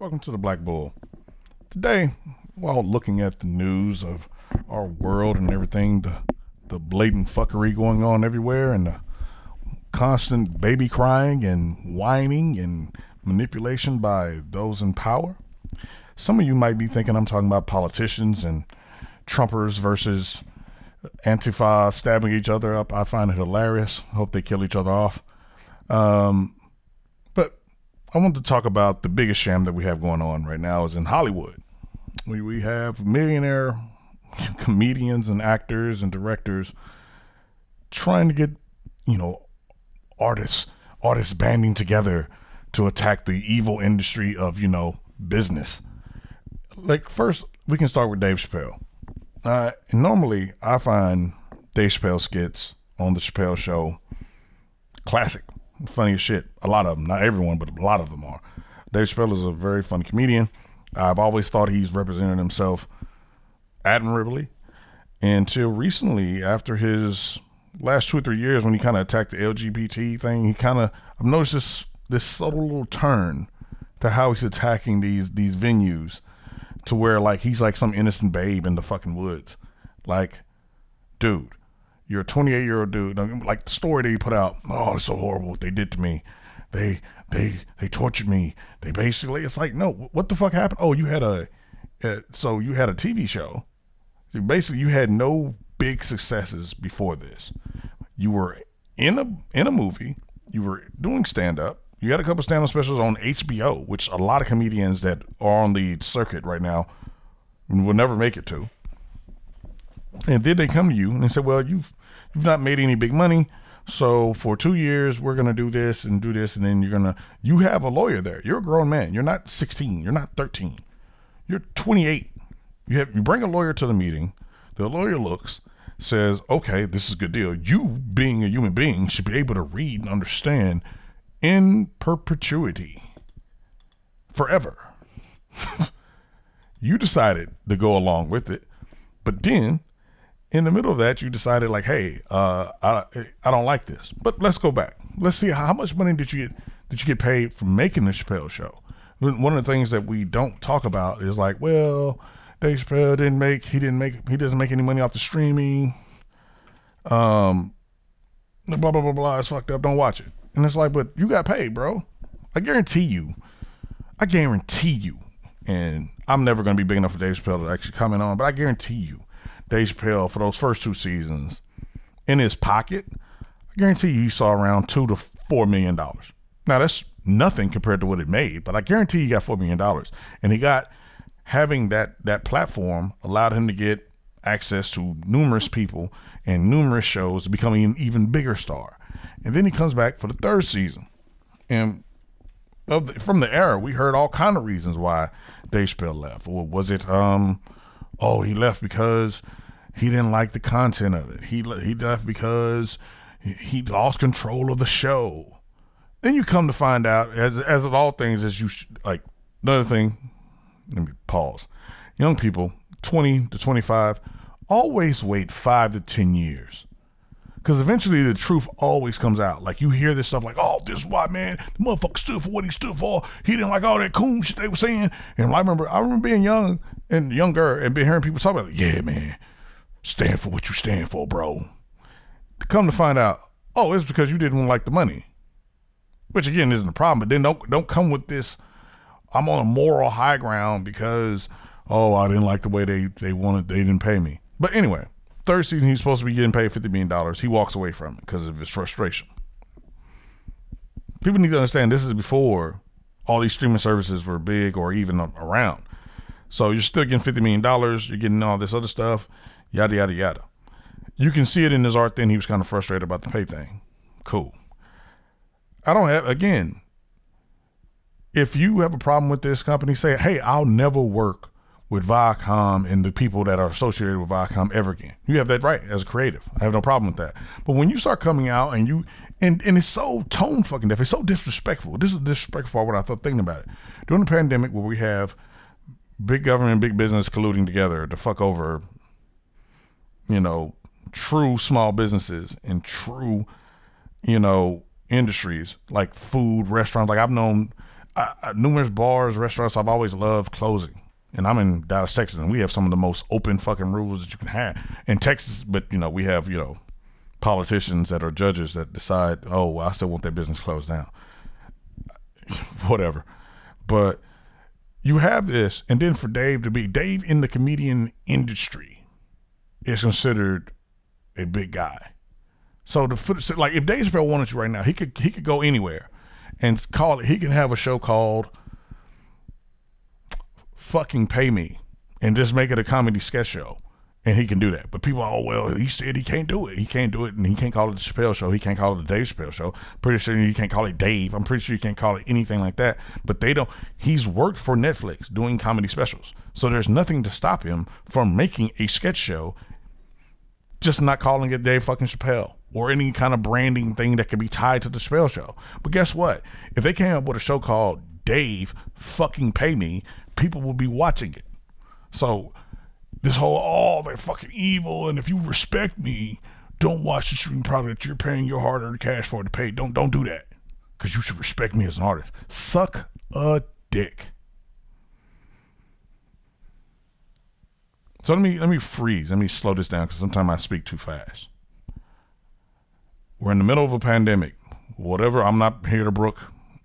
Welcome to the Black Bull. Today, while looking at the news of our world and everything, the, the blatant fuckery going on everywhere and the constant baby crying and whining and manipulation by those in power, some of you might be thinking I'm talking about politicians and Trumpers versus Antifa stabbing each other up. I find it hilarious. Hope they kill each other off. Um, I want to talk about the biggest sham that we have going on right now is in Hollywood. We, we have millionaire comedians and actors and directors trying to get, you know, artists, artists banding together to attack the evil industry of, you know, business. Like, first, we can start with Dave Chappelle. Uh, normally, I find Dave Chappelle skits on the Chappelle Show classic, funny as shit. A lot of them, not everyone, but a lot of them are. Dave Chappelle is a very fun comedian. I've always thought he's represented himself admirably until recently, after his last two or three years, when he kind of attacked the LGBT thing, he kind of I've noticed this this subtle little turn to how he's attacking these these venues to where like he's like some innocent babe in the fucking woods. Like, dude, you're a 28 year old dude. Like the story that he put out. Oh, it's so horrible what they did to me. They they they tortured me. They basically it's like no, what the fuck happened? Oh, you had a, a so you had a TV show. So basically, you had no big successes before this. You were in a in a movie. You were doing stand up. You had a couple stand up specials on HBO, which a lot of comedians that are on the circuit right now will never make it to. And then they come to you and they say, "Well, you've you've not made any big money, so for two years we're gonna do this and do this, and then you're gonna you have a lawyer there. You're a grown man. You're not 16. You're not 13. You're 28. You have you bring a lawyer to the meeting. The lawyer looks, says, "Okay, this is a good deal. You, being a human being, should be able to read and understand in perpetuity, forever." you decided to go along with it, but then in the middle of that, you decided like, hey, uh, I I don't like this. But let's go back. Let's see how much money did you get did you get paid for making the Chappelle show? One of the things that we don't talk about is like, well, Dave Chappelle didn't make he didn't make he doesn't make any money off the streaming. Um, blah blah blah blah. It's fucked up. Don't watch it. And it's like, but you got paid, bro. I guarantee you. I guarantee you. And I'm never gonna be big enough for Dave Chappelle to actually comment on, but I guarantee you Dave Chappelle for those first two seasons in his pocket, I guarantee you he saw around two to four million dollars. Now that's nothing compared to what it made, but I guarantee he got four million dollars. And he got having that that platform allowed him to get access to numerous people and numerous shows to become an even bigger star. And then he comes back for the third season. And the, from the era, we heard all kind of reasons why Dave Chappelle left. Or was it um oh, he left because he didn't like the content of it. He he left because he lost control of the show. Then you come to find out, as as of all things, as you sh- like another thing. Let me pause. Young people, twenty to twenty five, always wait five to ten years. Because eventually the truth always comes out. Like you hear this stuff like, oh, this white man, the motherfucker stood for what he stood for. He didn't like all that coon shit they were saying. And I remember, I remember being young and younger and been hearing people talk about, yeah, man, stand for what you stand for, bro. Come to find out, oh, it's because you didn't like the money, which again isn't a problem. But then don't don't come with this. I'm on a moral high ground because oh, I didn't like the way they they wanted, they didn't pay me. But anyway, third season he's supposed to be getting paid fifty million dollars. He walks away from it because of his frustration. People need to understand this is before all these streaming services were big or even around. So you're still getting fifty million dollars. You're getting all this other stuff, yada yada yada. You can see it in his art. Then he was kind of frustrated about the pay thing. Cool. I don't have again. If you have a problem with this company, say, hey, I'll never work with Viacom and the people that are associated with Viacom ever again. You have that right as a creative. I have no problem with that. But when you start coming out and you and and it's so tone fucking deaf, it's so disrespectful. This is disrespectful what I thought thinking about it. During the pandemic where we have big government, big business colluding together to fuck over, you know, true small businesses and true, you know, industries like food, restaurants. Like I've known, numerous bars, restaurants I've always loved closing. And I'm in Dallas, Texas, and we have some of the most open fucking rules that you can have in Texas. But you know, we have you know politicians that are judges that decide, oh, well, I still want that business closed down. Whatever. But you have this, and then for Dave to be Dave in the comedian industry is considered a big guy. So the so like if Dave Chappelle wanted to right now, he could he could go anywhere and call it. He can have a show called "Fucking Pay Me" and just make it a comedy sketch show and he can do that. But people, oh well, he said he can't do it. He can't do it, and he can't call it the Chappelle Show. He can't call it the Dave Chappelle Show. Pretty sure you can't call it Dave. I'm pretty sure you can't call it anything like that. But they don't. He's worked for Netflix doing comedy specials, so there's nothing to stop him from making a sketch show. Just not calling it Dave fucking Chappelle or any kind of branding thing that could be tied to the Chappelle Show. But guess what? If they came up with a show called Dave fucking Pay Me, people will be watching it. So this whole oh they're fucking evil and if you respect me don't watch the streaming product you're paying your hard-earned cash for to pay. Don't don't do that because you should respect me as an artist. Suck a dick. So let me let me freeze. Let me slow this down because sometimes i speak too fast. We're in the middle of a pandemic. Whatever i'm not here to brook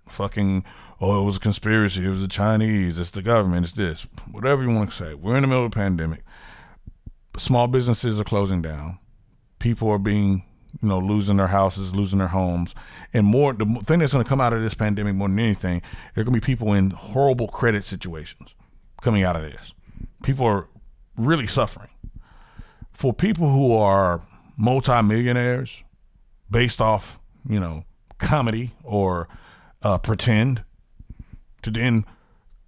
fucking oh, it was a conspiracy. It was the Chinese. It's the government. It's this. Whatever you want to say. We're in the middle of a pandemic. Small businesses are closing down. People are being, you know, losing their houses, losing their homes. And more, the thing that's going to come out of this pandemic more than anything, there are going to be people in horrible credit situations coming out of this. People are really suffering. For people who are multimillionaires based off, you know, comedy or uh, pretend, to then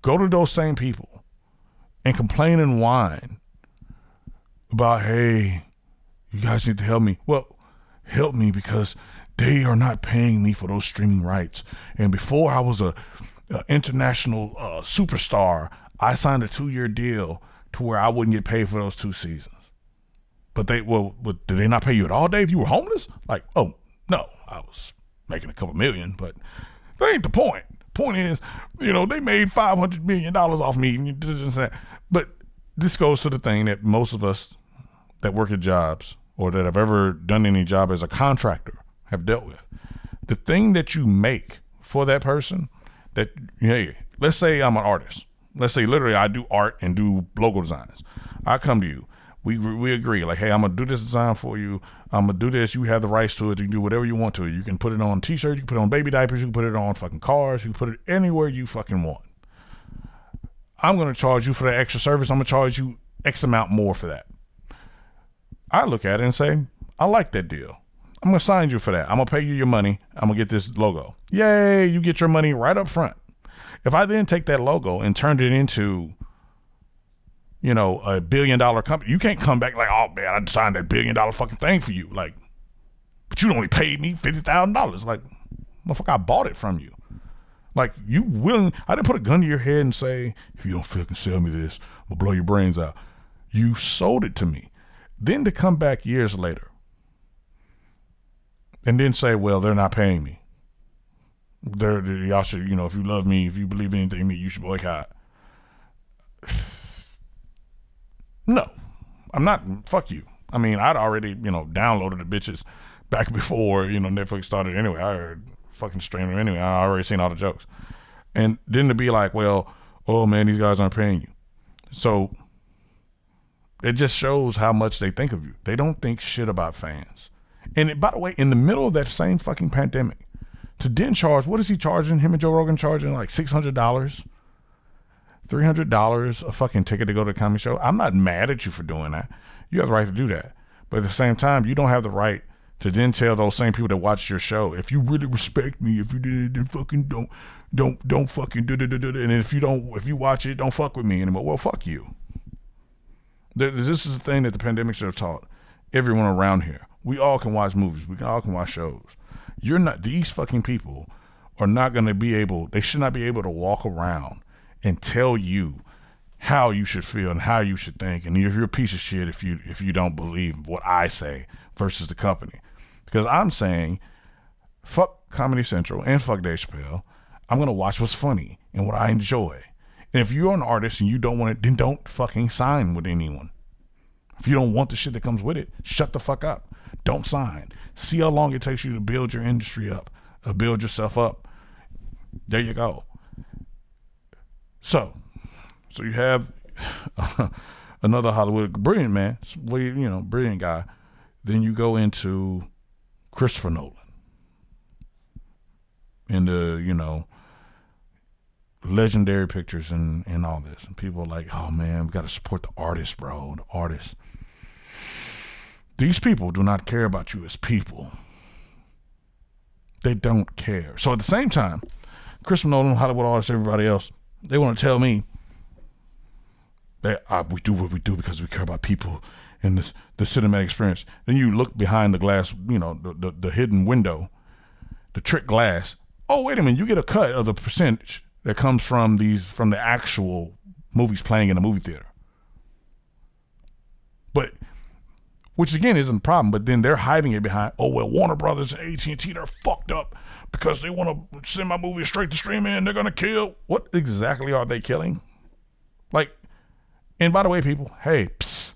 go to those same people and complain and whine about, hey, you guys need to help me. Well, help me because they are not paying me for those streaming rights. And before I was a, a international uh, superstar, I signed a two-year deal to where I wouldn't get paid for those two seasons. But they well, but did they not pay you at all, Dave? You were homeless? Like, oh no, I was making a couple million, but that ain't the point point is, you know, they made five hundred million dollars off me. But this goes to the thing that most of us that work at jobs or that have ever done any job as a contractor have dealt with. The thing that you make for that person, that hey, let's say I'm an artist. Let's say literally I do art and do logo designs. I come to you we we agree. Like hey i'm gonna do this design for you. I'm gonna do this. You have the rights to it. You can do whatever you want to. It you can put it on t-shirts. You can put it on baby diapers. You can put it on fucking cars. You can put it anywhere you fucking want. I'm gonna charge you for that extra service. I'm gonna charge you x amount more for that. I look at it and say i like that deal. I'm gonna sign you for that. I'm gonna pay you your money. I'm gonna get this logo. Yay you get your money right up front. If i then take that logo and turn it into you know, a billion dollar company, you can't come back like, oh man, I signed that billion dollar fucking thing for you. Like, but you only paid me fifty thousand dollars. Like, motherfucker, I bought it from you. Like, you willing? I didn't put a gun to your head and say, if you don't fucking sell me this, I'm gonna blow your brains out. You sold it to me. Then to come back years later and then say, well, they're not paying me. They're, y'all should, you know, if you love me, if you believe anything in me, you should boycott. No, I'm not. Fuck you. I mean, I'd already, you know, downloaded the bitches back before, you know, Netflix started anyway. I heard fucking streaming anyway. I already seen all the jokes. And then to be like, well, oh man, these guys aren't paying you. So it just shows how much they think of you. They don't think shit about fans. And it, by the way, in the middle of that same fucking pandemic, to then charge, what is he charging? Him and Joe Rogan charging like $600 three hundred dollars a fucking ticket to go to a comedy show. I'm not mad at you for doing that. You have the right to do that. But at the same time, you don't have the right to then tell those same people that watch your show, if you really respect me, if you did, then fucking don't, don't, don't fucking do, do, do, do, and if you don't, if you watch it, don't fuck with me anymore. Well, fuck you. This is the thing that the pandemic should have taught everyone around here. We all can watch movies. We all can watch shows. You're not. These fucking people are not going to be able. They should not be able to walk around and tell you how you should feel and how you should think. And you're, a piece of shit if you if you don't believe what I say versus the company. Because I'm saying fuck Comedy Central and fuck Dave Chappelle. I'm gonna watch what's funny and what I enjoy. And if you're an artist and you don't want it, then don't fucking sign with anyone. If you don't want the shit that comes with it, shut the fuck up. Don't sign. See how long it takes you to build your industry up, or build yourself up. There you go. So, so you have another Hollywood brilliant man, you know, brilliant guy. Then you go into Christopher Nolan into you know legendary pictures and and all this, and people are like, oh man, we got to support the artist, bro, the artist. These people do not care about you as people. They don't care. So at the same time, Chris Nolan, Hollywood artists, everybody else, they want to tell me that uh, we do what we do because we care about people and the, the cinematic experience. Then you look behind the glass, you know, the, the, the hidden window, the trick glass. Oh, wait a minute, you get a cut of the percentage that comes from these from the actual movies playing in a movie theater. But which again isn't a problem, but then they're hiding it behind, oh well, Warner Brothers and AT&T they're fucked up because they want to send my movie straight to streaming. They're gonna kill. What exactly are they killing? Like, and by the way, people, hey, psst,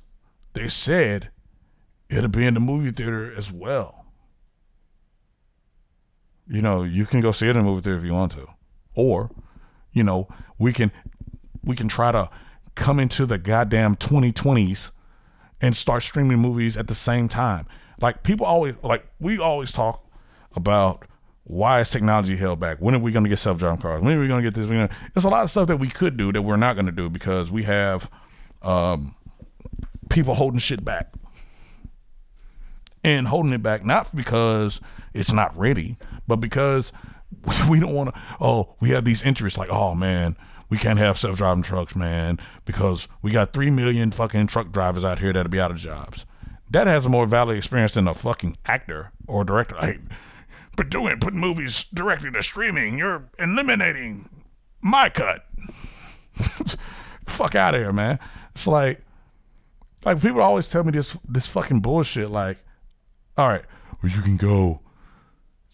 they said it'll be in the movie theater as well. You know, you can go see it in the movie theater if you want to, or, you know, we can we can try to come into the goddamn 2020s and start streaming movies at the same time. Like people always like we always talk about why is technology held back? When are we going to get self-driving cars? When are we going to get this? Gonna, there's a lot of stuff that we could do that we're not going to do because we have um, people holding shit back and holding it back not because it's not ready, but because we don't want to. Oh, we have these interests like, oh man, we can't have self-driving trucks, man, because we got three million fucking truck drivers out here that'll be out of jobs. That has a more valid experience than a fucking actor or director. Like, but doing putting movies directly to streaming, you're eliminating my cut. Fuck out of here, man. It's like, like people always tell me this this fucking bullshit. Like, all right, well you can go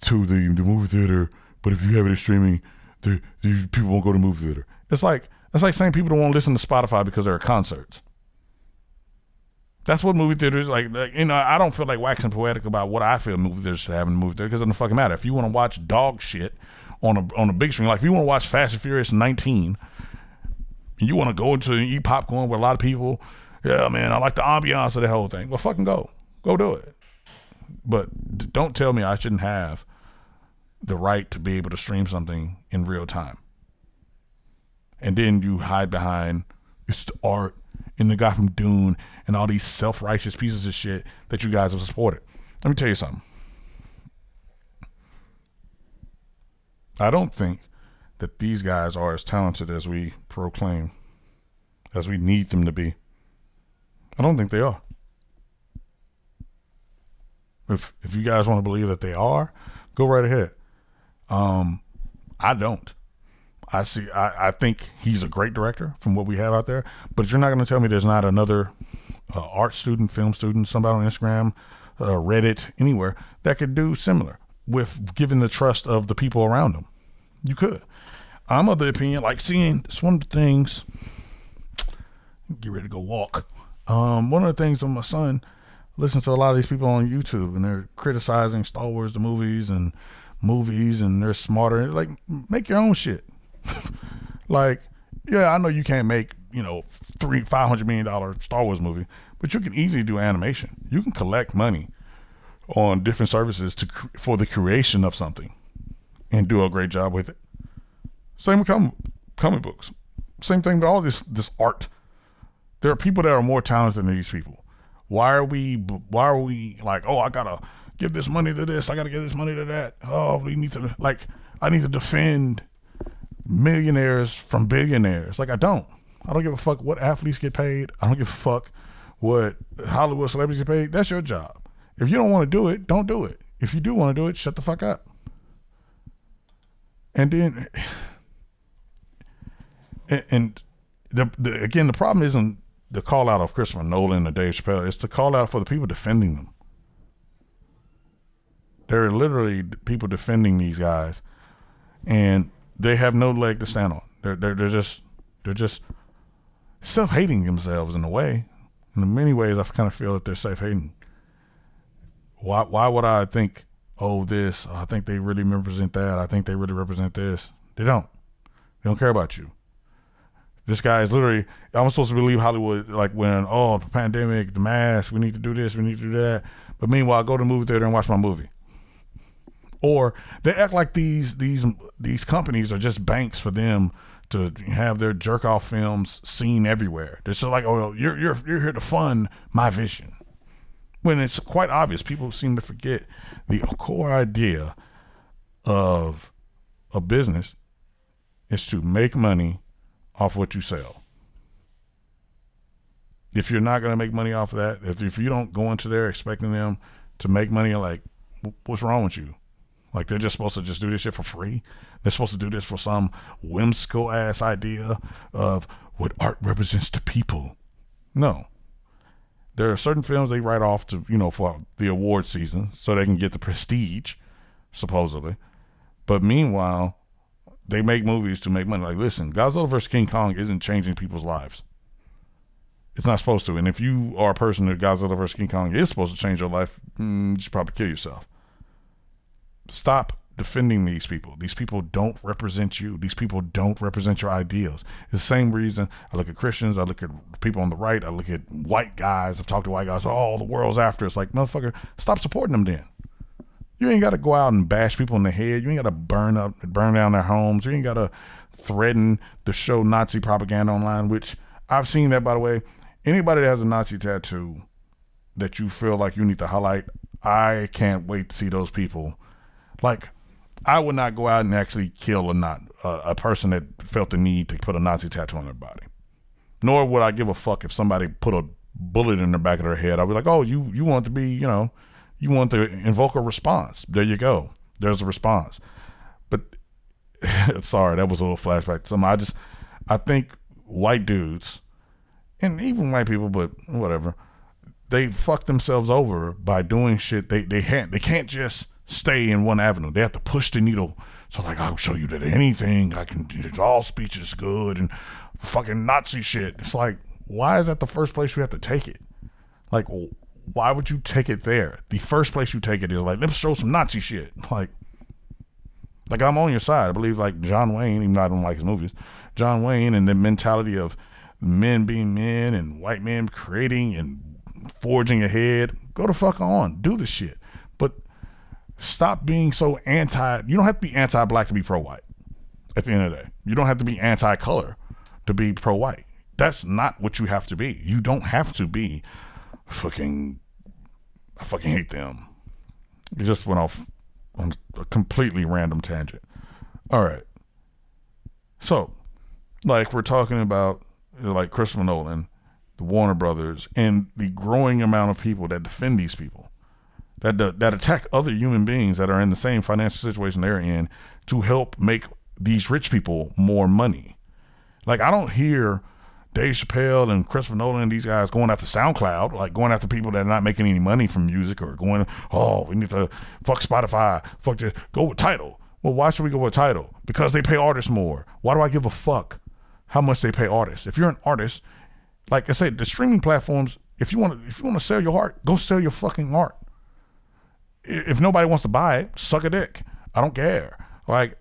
to the the movie theater, but if you have it in streaming, the, the people won't go to movie theater. It's like it's like saying people don't want to listen to Spotify because there are concerts. That's what movie theaters like, like. You know, I don't feel like waxing poetic about what I feel movie theaters should have in the movie theater because it doesn't fucking matter. If you want to watch dog shit on a on a big screen, like if you want to watch Fast and Furious 19, and you want to go into and eat popcorn with a lot of people, yeah, man, I like the ambiance of the whole thing. Well, fucking go, go do it. But don't tell me I shouldn't have the right to be able to stream something in real time. And then you hide behind it's the art and the guy from Dune and all these self righteous pieces of shit that you guys have supported. Let me tell you something. I don't think that these guys are as talented as we proclaim, as we need them to be. I don't think they are. If if you guys want to believe that they are, go right ahead. Um, I don't. I see. I, I think he's a great director from what we have out there. But you're not going to tell me there's not another uh, art student, film student, somebody on Instagram, uh, Reddit, anywhere that could do similar with given the trust of the people around them. You could. I'm of the opinion, like seeing it's one of the things. Get ready to go walk. Um, one of the things of my son listens to a lot of these people on YouTube, and they're criticizing Star Wars, the movies, and movies, and they're smarter. Like, make your own shit. like, yeah, I know you can't make you know three five hundred million dollar Star Wars movie, but you can easily do animation. You can collect money on different services to for the creation of something, and do a great job with it. Same with comic, comic books. Same thing with all this this art. There are people that are more talented than these people. Why are we? Why are we like? Oh, I gotta give this money to this. I gotta give this money to that. Oh, we need to like. I need to defend millionaires from billionaires. Like I don't. I don't give a fuck what athletes get paid. I don't give a fuck what Hollywood celebrities get paid. That's your job. If you don't want to do it, don't do it. If you do want to do it, shut the fuck up. And then, and, the, the again, the problem isn't the call out of Christopher Nolan or Dave Chappelle. It's the call out for the people defending them. There are literally people defending these guys, and they have no leg to stand on. They're they're they're just they're just self hating themselves in a way. In many ways, I kind of feel that they're self hating. Why why would I think oh this? I think they really represent that. I think they really represent this. They don't. They don't care about you. This guy is literally. I'm supposed to believe Hollywood, like when oh the pandemic, the mask, we need to do this, we need to do that. But meanwhile, I go to the movie theater and watch my movie. Or they act like these these these companies are just banks for them to have their jerk off films seen everywhere. They're just like, oh, you're you're you're here to fund my vision. When it's quite obvious, people seem to forget the core idea of a business is to make money off what you sell. If you're not going to make money off of that, if, if you don't go into there expecting them to make money, like, what's wrong with you? Like, they're just supposed to just do this shit for free? They're supposed to do this for some whimsical ass idea of what art represents to people. No. There are certain films they write off to, you know, for the award season so they can get the prestige, supposedly. But meanwhile, they make movies to make money. Like, listen, Godzilla vs. King Kong isn't changing people's lives. It's not supposed to. And if you are a person that Godzilla vs. King Kong is supposed to change your life, mm, you should probably kill yourself. Stop defending these people. These people don't represent you. These people don't represent your ideals. It's the same reason I look at Christians, I look at people on the right, I look at white guys. I've talked to white guys, oh, the world's after us. Like, motherfucker, stop supporting them then. You ain't got to go out and bash people in the head. You ain't got to burn up, burn down their homes. You ain't got to threaten to show Nazi propaganda online, which I've seen that, by the way. Anybody that has a Nazi tattoo that you feel like you need to highlight, I can't wait to see those people. Like, I would not go out and actually kill a not a person that felt the need to put a Nazi tattoo on their body. Nor would I give a fuck if somebody put a bullet in the back of their head. I'd be like, oh, you you want to be, you know, you want to invoke a response. There you go. There's a response. But sorry, that was a little flashback. So I just, I think white dudes, and even white people, but whatever, they fuck themselves over by doing shit. They they can't they can't just stay in one avenue. They have to push the needle. So like I'll show you that anything I can do. All speech is good and fucking Nazi shit. It's like why is that the first place you have to take it? Like why would you take it there? The first place you take it is like, let's show some Nazi shit. Like, like I'm on your side. I believe like John Wayne, even though I don't like his movies, John Wayne and the mentality of men being men and white men creating and forging ahead. Go the fuck on. Do the shit. Stop being so anti. You don't have to be anti-black to be pro-white. At the end of the day, you don't have to be anti-color to be pro-white. That's not what you have to be. You don't have to be fucking, I fucking hate them. It just went off on a completely random tangent. All right. So, like we're talking about, like Christopher Nolan, the Warner Brothers, and the growing amount of people that defend these people, that that attack other human beings that are in the same financial situation they're in to help make these rich people more money. Like I don't hear Dave Chappelle and Christopher Nolan and these guys going after SoundCloud, like going after people that are not making any money from music or going, oh, we need to fuck Spotify, fuck this, go with Tidal. Well, why should we go with Tidal? Because they pay artists more. Why do I give a fuck how much they pay artists? If you're an artist, like I said, the streaming platforms, if you want to, if you want to sell your art, go sell your fucking art. If nobody wants to buy it, suck a dick. I don't care. Like,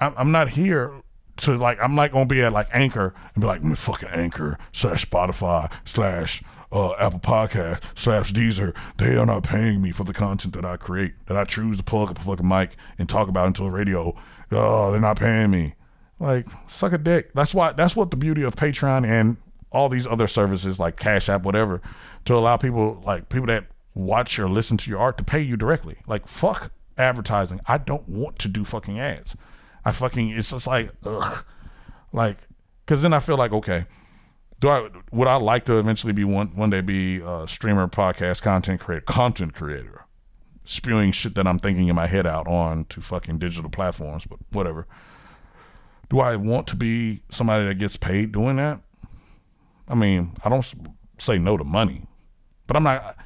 I'm, I'm not here to like I'm not gonna be at like Anchor and be like fucking Anchor slash Spotify slash uh, Apple Podcast slash Deezer. They are not paying me for the content that I create that I choose to plug up a fucking mic and talk about into a radio. Oh, they're not paying me. Like suck a dick. That's why. That's what the beauty of Patreon and all these other services like Cash App, whatever, to allow people like people that watch or listen to your art to pay you directly. Like fuck advertising. I don't want to do fucking ads. I fucking it's just like ugh, like because then I feel like okay, do I would I like to eventually be one one day be a streamer, podcast, content creator, content creator, spewing shit that I'm thinking in my head out on to fucking digital platforms, but whatever. Do I want to be somebody that gets paid doing that? I mean, I don't say no to money, but I'm not.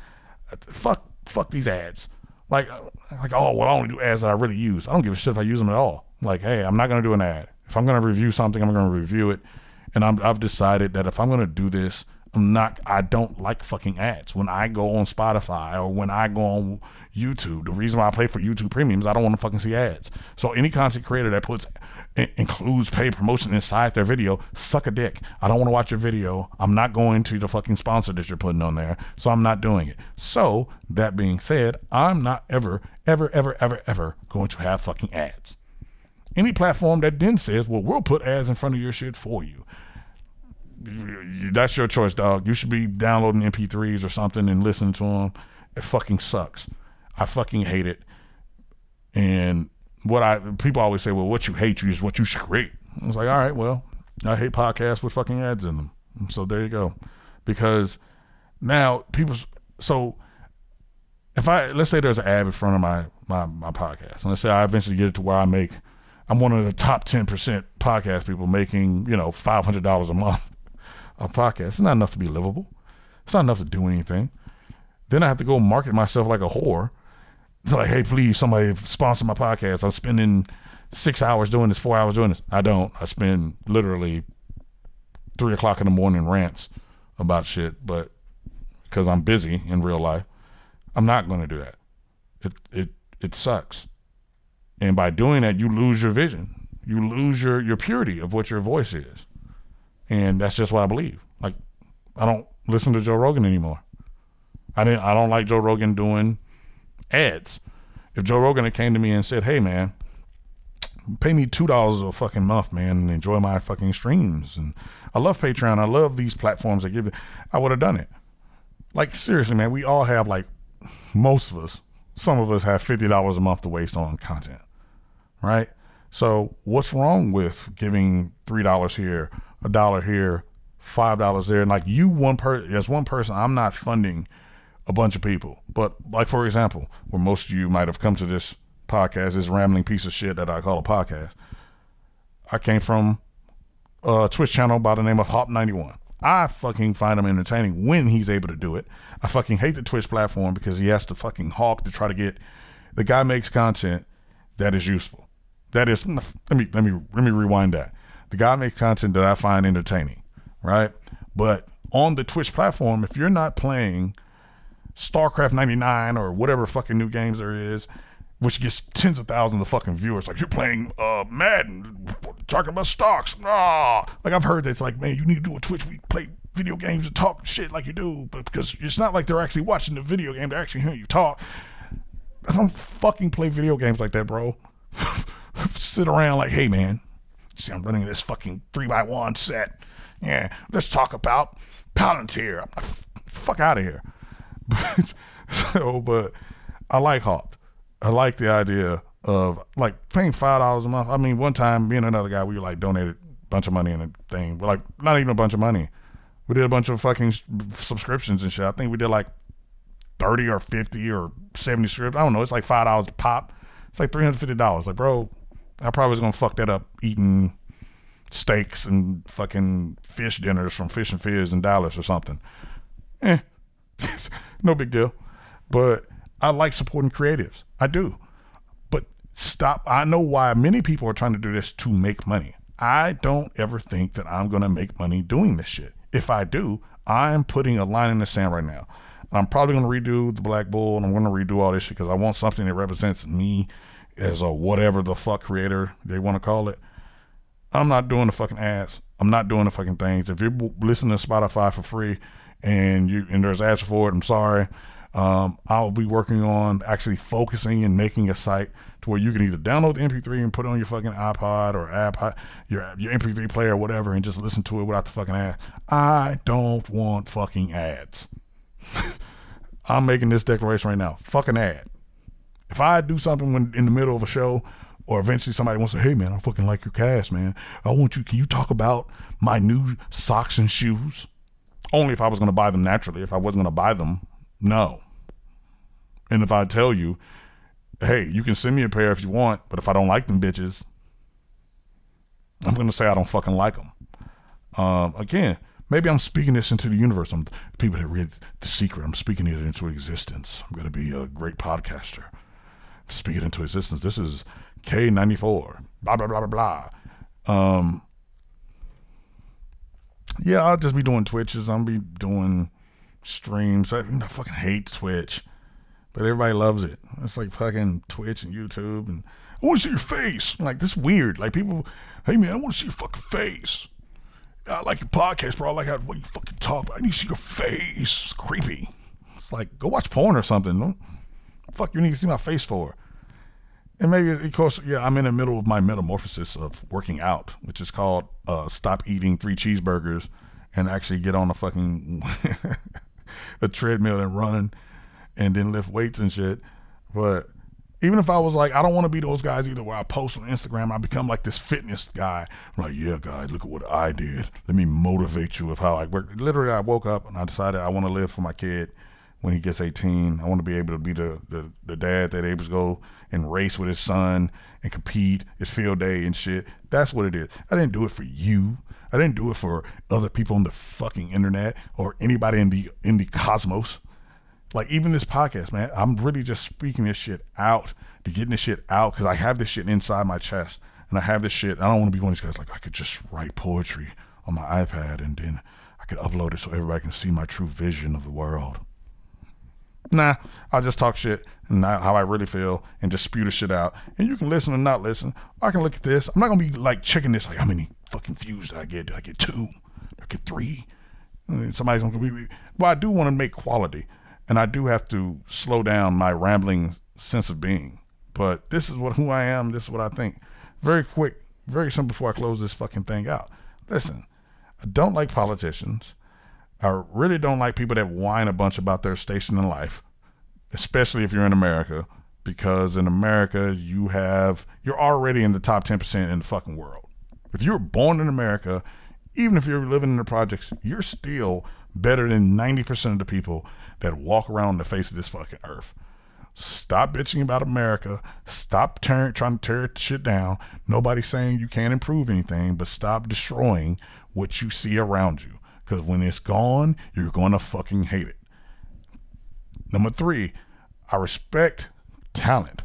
Fuck, fuck these ads. Like, like, oh, well, I only do ads that I really use. I don't give a shit if I use them at all. Like, hey, I'm not to do an ad. If I'm to review something, I'm to review it. And I'm, I've decided that if I'm to do this, I'm not, I don't like fucking ads. When I go on Spotify or when I go on YouTube, the reason why I pay for YouTube Premium is I don't want to fucking see ads. So any content creator that puts, includes paid promotion inside their video, suck a dick. I don't want to watch your video. I'm not going to the fucking sponsor that you're putting on there. So I'm not doing it. So that being said, I'm not ever, ever, ever, ever, ever going to have fucking ads. Any platform that then says, well, we'll put ads in front of your shit for you that's your choice, dog. You should be downloading MP3s or something and listening to them. It fucking sucks. I fucking hate it. And what I people always say, well, what you hate you is what you should create. I was like, all right, well, I hate podcasts with fucking ads in them. So there you go. Because now people, so if I let's say there's an ad in front of my my my podcast, and let's say I eventually get it to where I make, I'm one of the top ten percent podcast people making you know five hundred dollars a month a podcast. It's not enough to be livable. It's not enough to do anything. Then I have to go market myself like a whore. Like, hey, please, somebody sponsor my podcast. I'm spending six hours doing this, four hours doing this. I don't. I spend literally three o'clock in the morning rants about shit, but because I'm busy in real life, I'm not going to do that. It it it sucks. And by doing that, you lose your vision. You lose your your purity of what your voice is. And that's just what I believe. Like, I don't listen to Joe Rogan anymore. I didn't. I don't like Joe Rogan doing ads. If Joe Rogan had came to me and said, "Hey, man, pay me two dollars a fucking month, man, and enjoy my fucking streams," and I love Patreon. I love these platforms that give it. I would have done it. Like seriously, man, we all have like most of us. Some of us have fifty dollars a month to waste on content, right? So what's wrong with giving three dollars here a dollar here, five dollars there, and like you one person as one person, I'm not funding a bunch of people. But like for example, where most of you might have come to this podcast, this rambling piece of shit that I call a podcast. I came from a Twitch channel by the name of Hop91. I fucking find him entertaining when he's able to do it. I fucking hate the Twitch platform because he has to fucking hawk to try to get the guy makes content that is useful. That is let me let me let me rewind that. The guy makes content that I find entertaining, right? But on the Twitch platform, if you're not playing StarCraft 99 or whatever fucking new games there is, which gets tens of thousands of fucking viewers, like you're playing uh, Madden, talking about stocks. Ah, like I've heard that it's like, man, you need to do a Twitch. We play video games and talk shit like you do, but because it's not like they're actually watching the video game, they're actually hearing you talk. I don't fucking play video games like that, bro. Sit around like, hey man, See, I'm running this fucking three by one set. Yeah, let's talk about Palantir. I'm like, fuck out of here. But so, but I like Hawk. I like the idea of like paying five dollars a month. I mean, one time me and another guy, we like donated a bunch of money in a thing, We're like not even a bunch of money. We did a bunch of fucking subscriptions and shit. I think we did like thirty or fifty or seventy scripts. I don't know. It's like five dollars a pop. It's like three hundred fifty dollars. Like, bro, I probably was gonna fuck that up eating steaks and fucking fish dinners from Fish and Fizz in Dallas or something. Eh, no big deal. But I like supporting creatives. I do. But stop. I know why many people are trying to do this to make money. I don't ever think that I'm gonna make money doing this shit. If I do, I'm putting a line in the sand right now. I'm probably gonna redo the Black Bull and I'm gonna redo all this shit because I want something that represents me as a whatever the fuck creator they want to call it. I'm not doing the fucking ads. I'm not doing the fucking things. If you're listening to Spotify for free and you and there's ads for it, I'm sorry. Um, I'll be working on actually focusing and making a site to where you can either download the MP3 and put it on your fucking iPod or iPod, your your MP3 player or whatever, and just listen to it without the fucking ads. I don't want fucking ads. I'm making this declaration right now. Fucking ad. If I do something when in the middle of a show, or eventually somebody wants to, hey man, I fucking like your cast, man. I want you. Can you talk about my new socks and shoes? Only if I was going to buy them naturally. If I wasn't going to buy them, no. And if I tell you, hey, you can send me a pair if you want, but if I don't like them bitches, I'm going to say I don't fucking like them. Um, again, maybe I'm speaking this into the universe. I'm people that read The Secret. I'm speaking it into existence. I'm going to be a great podcaster speak it into existence. This is K94. blah blah blah blah blah. Um, yeah, I'll just be doing Twitches. I'll be doing streams. I, I fucking hate Twitch, but everybody loves it. It's like fucking Twitch and YouTube, and I want to see your face. Like this weird. Like people, hey man, I want to see your fucking face. I like your podcast, bro. I like how what you fucking talk. But I need to see your face. It's creepy. It's like go watch porn or something. Don't, fuck you need to see my face for. And maybe of course, yeah, I'm in the middle of my metamorphosis of working out, which is called uh, stop eating three cheeseburgers and actually get on a fucking a treadmill and running and then lift weights and shit. But even if I was like, I don't want to be those guys either where I post on Instagram, I become like this fitness guy. I'm like, yeah, guys, look at what I did. Let me motivate you of how I work. Literally, I woke up and I decided I want to live for my kid when he gets 18. I want to be able to be the, the, the dad that able to go and race with his son and compete. It's field day and shit. That's what it is. I didn't do it for you. I didn't do it for other people on the fucking internet or anybody in the in the cosmos. Like even this podcast, man, I'm really just speaking this shit out to getting this shit out because I have this shit inside my chest and I have this shit. I don't want to be one of these guys like I could just write poetry on my iPad and then I could upload it so everybody can see my true vision of the world. Nah, I'll just talk shit and how I really feel and just spew the shit out. And you can listen or not listen. I can look at this. I'm not gonna be like checking this like how many fucking views did I get? Did I get two? Did I get three? And somebody's gonna be. Well, I do want to make quality and I do have to slow down my rambling sense of being. But this is what who I am. This is what I think. Very quick, very simple. Before I close this fucking thing out, listen. I don't like politicians. I really don't like people that whine a bunch about their station in life, especially if you're in America, because in America you have you're already in the top ten percent in the fucking world. If you're born in America, even if you're living in the projects, you're still better than 90% of the people that walk around the face of this fucking earth. Stop bitching about America. Stop trying to tear shit down. Nobody's saying you can't improve anything, but stop destroying what you see around you. Because when it's gone, you're going to fucking hate it. Number three, I respect talent,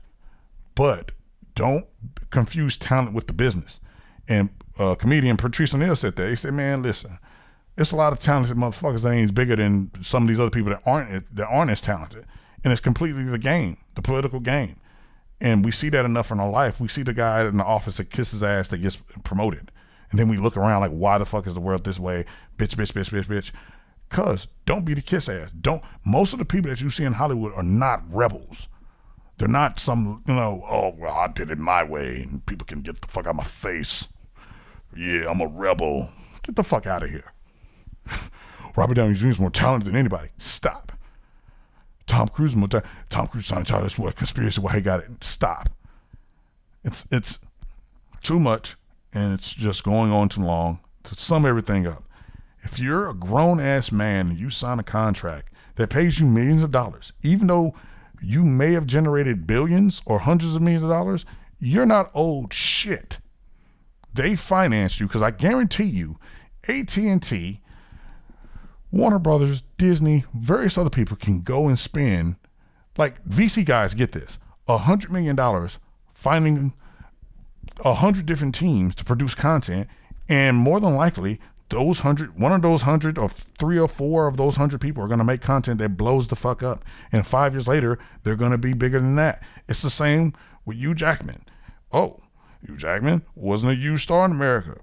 but don't confuse talent with the business. And uh, comedian Patrice O'Neal said that. He said, man, listen, it's a lot of talented motherfuckers that ain't bigger than some of these other people that aren't that aren't as talented. And it's completely the game, the political game. And we see that enough in our life. We see the guy in the office that kisses ass that gets promoted. And then we look around like, why the fuck is the world this way? Bitch, bitch, bitch, bitch, bitch. Cause don't be the kiss ass. Don't most of the people that you see in Hollywood are not rebels. They're not some, you know, oh well, I did it my way and people can get the fuck out of my face. Yeah, I'm a rebel. Get the fuck out of here. Robert Downey Jr. is more talented than anybody. Stop. Tom Cruise is more ta- Tom Cruise Scientologist. What conspiracy? Why he got it? Stop. It's it's too much, and it's just going on too long. To sum everything up, if you're a grown ass man and you sign a contract that pays you millions of dollars, even though you may have generated billions or hundreds of millions of dollars, you're not owed shit. They finance you because I guarantee you, AT&T Warner Brothers, Disney, various other people can go and spend, like VC guys get this, a hundred million dollars finding a hundred different teams to produce content, and more than likely, those hundred, one of those hundred or three or four of those hundred people are going to make content that blows the fuck up, and five years later, they're going to be bigger than that. It's the same with Hugh Jackman. Oh, Hugh Jackman wasn't a huge star in America.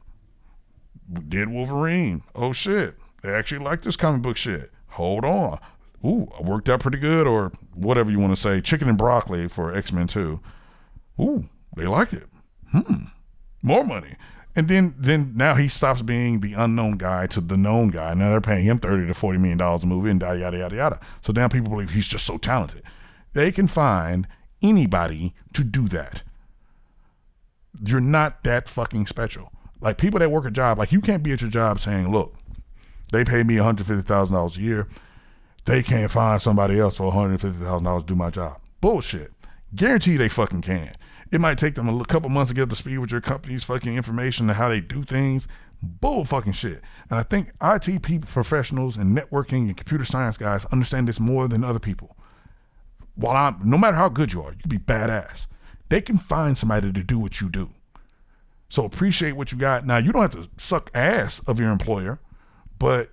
Did Wolverine? Oh shit they actually like this comic book shit. Hold on. Ooh, I worked out pretty good, or whatever you want to say. Chicken and broccoli for X Men 2. Ooh, they like it. Hmm. More money. And then, then now he stops being the unknown guy to the known guy. Now they're paying him thirty to forty million dollars a movie, and yada yada yada yada. So now people believe he's just so talented. They can find anybody to do that. You're not that fucking special. Like people that work a job, like you can't be at your job saying, "Look, they pay me $150,000 a year. They can't find somebody else for $150,000 to do my job. Bullshit. Guarantee they fucking can. It might take them a couple months to get up to speed with your company's fucking information and how they do things. Bull fucking shit. And I think IT professionals and networking and computer science guys understand this more than other people. While I'm, no matter how good you are, you can be badass. They can find somebody to do what you do. So appreciate what you got. Now you don't have to suck ass of your employer, but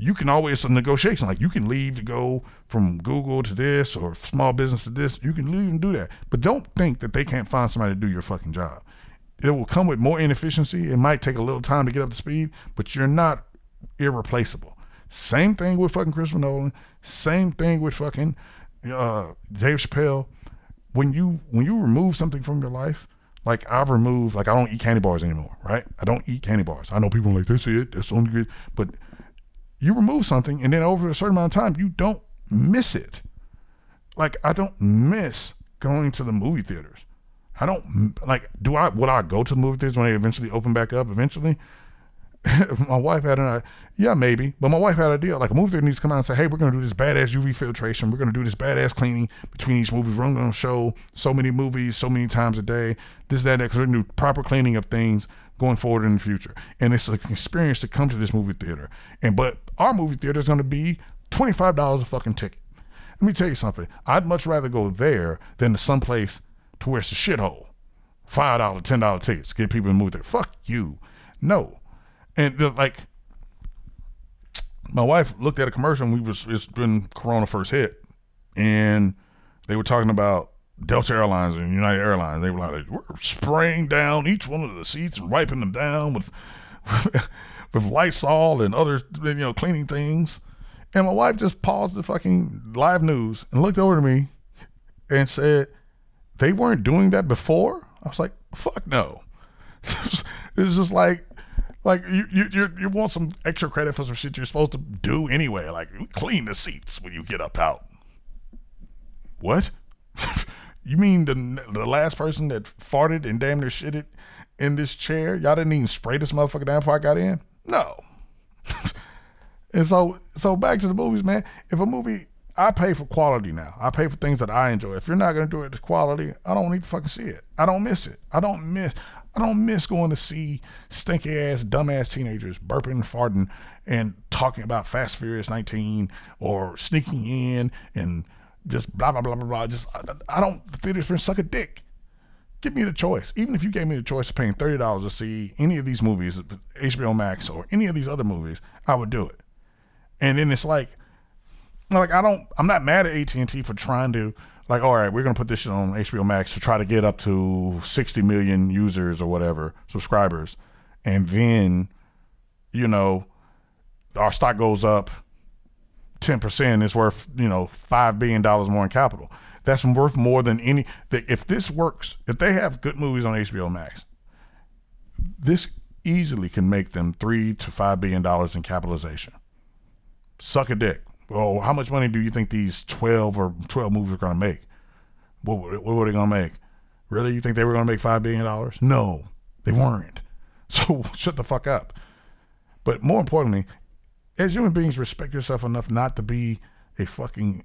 you can always a negotiation. Like you can leave to go from Google to this or small business to this. You can leave and do that. But don't think that they can't find somebody to do your fucking job. It will come with more inefficiency. It might take a little time to get up to speed, but you're not irreplaceable. Same thing with fucking Christopher Nolan. Same thing with fucking uh, Dave Chappelle. When you when you remove something from your life, like I've removed, like I don't eat candy bars anymore, right? I don't eat candy bars. I know people are like that's it, that's only good, but you remove something, and then over a certain amount of time, you don't miss it. Like I don't miss going to the movie theaters. I don't like. Do I? Would I go to the movie theaters when they eventually open back up? Eventually, my wife had an idea, yeah maybe, but my wife had a deal like a movie theater needs to come out and say, hey, we're gonna do this badass UV filtration. We're gonna do this badass cleaning between each movies. We're gonna show so many movies so many times a day. This that because we're gonna do proper cleaning of things going forward in the future. And it's an experience to come to this movie theater. And but our movie theater is gonna be twenty five dollars a fucking ticket. Let me tell you something. I'd much rather go there than to someplace to where it's a shithole. Five dollar, ten dollar tickets, get people to move there. Fuck you. No. And like my wife looked at a commercial and we was it's been Corona first hit. And they were talking about Delta Airlines and United Airlines. They were like, we're spraying down each one of the seats and wiping them down with with Lysol and other you know cleaning things. And my wife just paused the fucking live news and looked over to me and said, they weren't doing that before. I was like, fuck no. it's just like, like you, you you want some extra credit for some shit you're supposed to do anyway. Like clean the seats when you get up out. What? you mean the the last person that farted and damn near shitted in this chair? Y'all didn't even spray this motherfucker down before I got in? No. and so so back to the movies, man. If a movie I pay for quality now. I pay for things that I enjoy. If you're not gonna do it to quality, I don't need to fucking see it. I don't miss it. I don't miss. I don't miss going to see stinky ass, dumbass teenagers burping and farting and talking about Fast Furious 19 or sneaking in and just blah blah blah blah blah. Just I, I don't. The theater experience suck a dick. Give me the choice. Even if you gave me the choice of paying thirty dollars to see any of these movies, HBO Max or any of these other movies, I would do it. And then it's like like I don't, I'm not mad at AT and T for trying to like, all right, we're gonna put this shit on HBO Max to try to get up to 60 million users or whatever subscribers, and then, you know, our stock goes up 10%. is worth you know five billion dollars more in capital. That's worth more than any. If this works, if they have good movies on HBO Max, this easily can make them three to five billion dollars in capitalization. Suck a dick well, how much money do you think these 12 or 12 movies are going to make? What, what, were they going to make? Really? You think they were going to make $5 billion? No, they weren't. So shut the fuck up. But more importantly, as human beings, respect yourself enough not to be a fucking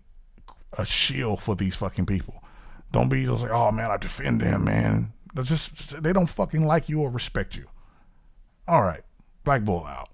a shield for these fucking people. Don't be just like, oh man, I defend them, man. Just, just they don't fucking like you or respect you. All right, Black Bull out.